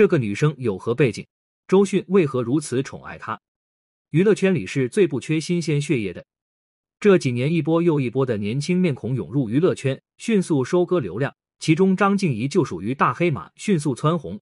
这个女生有何背景？周迅为何如此宠爱她？娱乐圈里是最不缺新鲜血液的。这几年，一波又一波的年轻面孔涌入娱乐圈，迅速收割流量。其中，张婧仪就属于大黑马，迅速蹿红。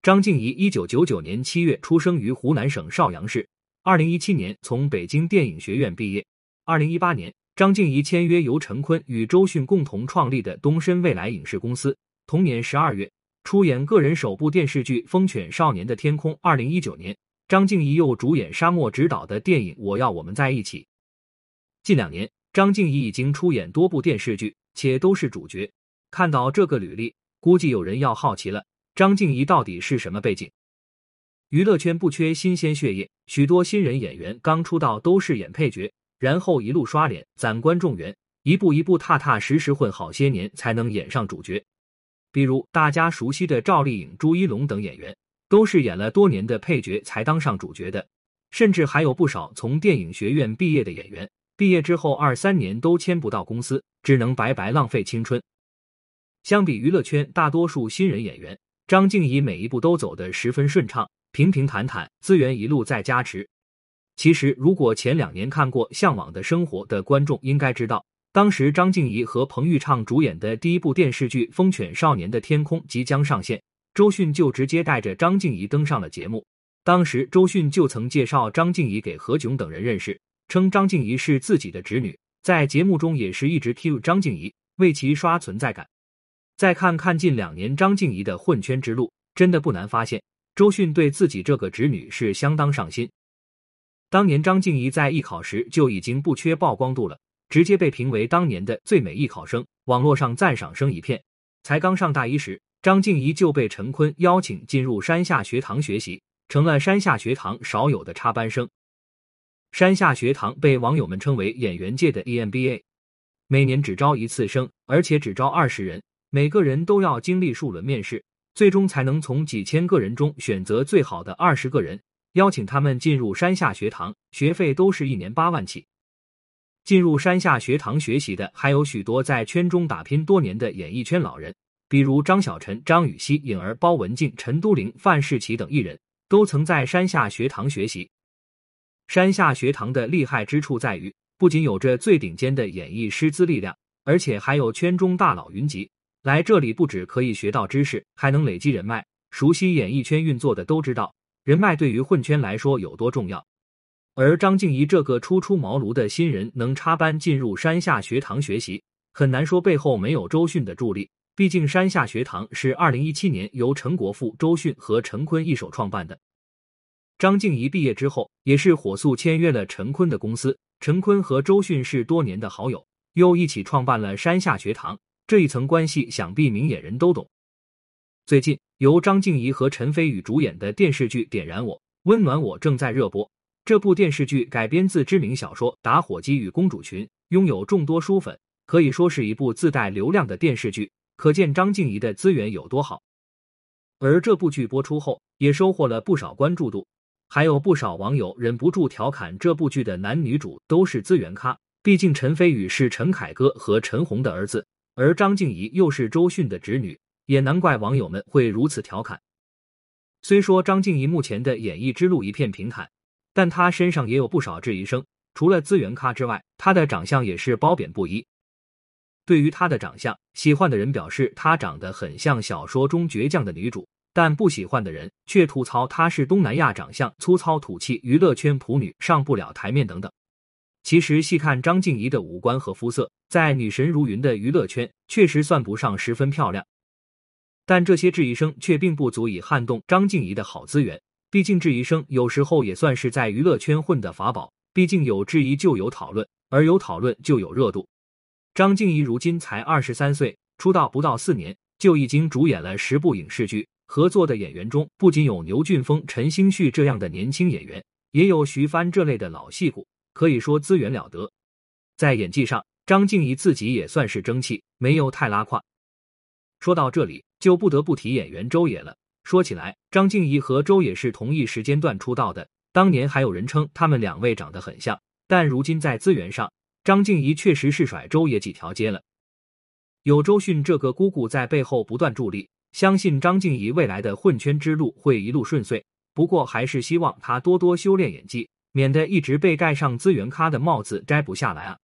张静怡一九九九年七月出生于湖南省邵阳市，二零一七年从北京电影学院毕业。二零一八年，张静怡签约由陈坤与周迅共同创立的东深未来影视公司。同年十二月，出演个人首部电视剧《风犬少年的天空》。二零一九年，张婧仪又主演沙漠执导的电影《我要我们在一起》。近两年，张婧仪已经出演多部电视剧，且都是主角。看到这个履历，估计有人要好奇了：张静怡到底是什么背景？娱乐圈不缺新鲜血液，许多新人演员刚出道都是演配角，然后一路刷脸攒观众缘，一步一步踏踏实实混好些年，才能演上主角。比如大家熟悉的赵丽颖、朱一龙等演员，都是演了多年的配角才当上主角的。甚至还有不少从电影学院毕业的演员。毕业之后二三年都签不到公司，只能白白浪费青春。相比娱乐圈大多数新人演员，张婧仪每一步都走得十分顺畅，平平坦坦，资源一路在加持。其实，如果前两年看过《向往的生活》的观众应该知道，当时张婧仪和彭昱畅主演的第一部电视剧《风犬少年的天空》即将上线，周迅就直接带着张婧仪登上了节目。当时，周迅就曾介绍张婧仪给何炅等人认识。称张婧仪是自己的侄女，在节目中也是一直 cue 张婧仪，为其刷存在感。再看看近两年张静怡的混圈之路，真的不难发现，周迅对自己这个侄女是相当上心。当年张静怡在艺考时就已经不缺曝光度了，直接被评为当年的最美艺考生，网络上赞赏声一片。才刚上大一时，张婧仪就被陈坤邀请进入山下学堂学习，成了山下学堂少有的插班生。山下学堂被网友们称为演员界的 EMBA，每年只招一次生，而且只招二十人，每个人都要经历数轮面试，最终才能从几千个人中选择最好的二十个人，邀请他们进入山下学堂，学费都是一年八万起。进入山下学堂学习的还有许多在圈中打拼多年的演艺圈老人，比如张小晨、张雨绮、颖儿、包文婧、陈都灵、范世琦等艺人，都曾在山下学堂学习。山下学堂的厉害之处在于，不仅有着最顶尖的演艺师资力量，而且还有圈中大佬云集。来这里不止可以学到知识，还能累积人脉。熟悉演艺圈运作的都知道，人脉对于混圈来说有多重要。而张婧仪这个初出茅庐的新人，能插班进入山下学堂学习，很难说背后没有周迅的助力。毕竟山下学堂是二零一七年由陈国富、周迅和陈坤一手创办的。张静怡毕业之后，也是火速签约了陈坤的公司。陈坤和周迅是多年的好友，又一起创办了山下学堂。这一层关系，想必明眼人都懂。最近，由张静怡和陈飞宇主演的电视剧《点燃我，温暖我》正在热播。这部电视剧改编自知名小说《打火机与公主裙》，拥有众多书粉，可以说是一部自带流量的电视剧。可见张婧仪的资源有多好。而这部剧播出后，也收获了不少关注度。还有不少网友忍不住调侃这部剧的男女主都是资源咖，毕竟陈飞宇是陈凯歌和陈红的儿子，而张婧仪又是周迅的侄女，也难怪网友们会如此调侃。虽说张静怡目前的演艺之路一片平坦，但她身上也有不少质疑声。除了资源咖之外，她的长相也是褒贬不一。对于她的长相，喜欢的人表示她长得很像小说中倔强的女主。但不喜欢的人却吐槽她是东南亚长相、粗糙土气、娱乐圈普女、上不了台面等等。其实细看张婧仪的五官和肤色，在女神如云的娱乐圈确实算不上十分漂亮。但这些质疑声却并不足以撼动张静怡的好资源。毕竟质疑声有时候也算是在娱乐圈混的法宝。毕竟有质疑就有讨论，而有讨论就有热度。张婧仪如今才二十三岁，出道不到四年就已经主演了十部影视剧。合作的演员中，不仅有牛俊峰、陈星旭这样的年轻演员，也有徐帆这类的老戏骨，可以说资源了得。在演技上，张静怡自己也算是争气，没有太拉胯。说到这里，就不得不提演员周也了。说起来，张婧仪和周也是同一时间段出道的，当年还有人称他们两位长得很像。但如今在资源上，张婧仪确实是甩周也几条街了。有周迅这个姑姑在背后不断助力。相信张静怡未来的混圈之路会一路顺遂。不过，还是希望她多多修炼演技，免得一直被盖上资源咖的帽子摘不下来啊。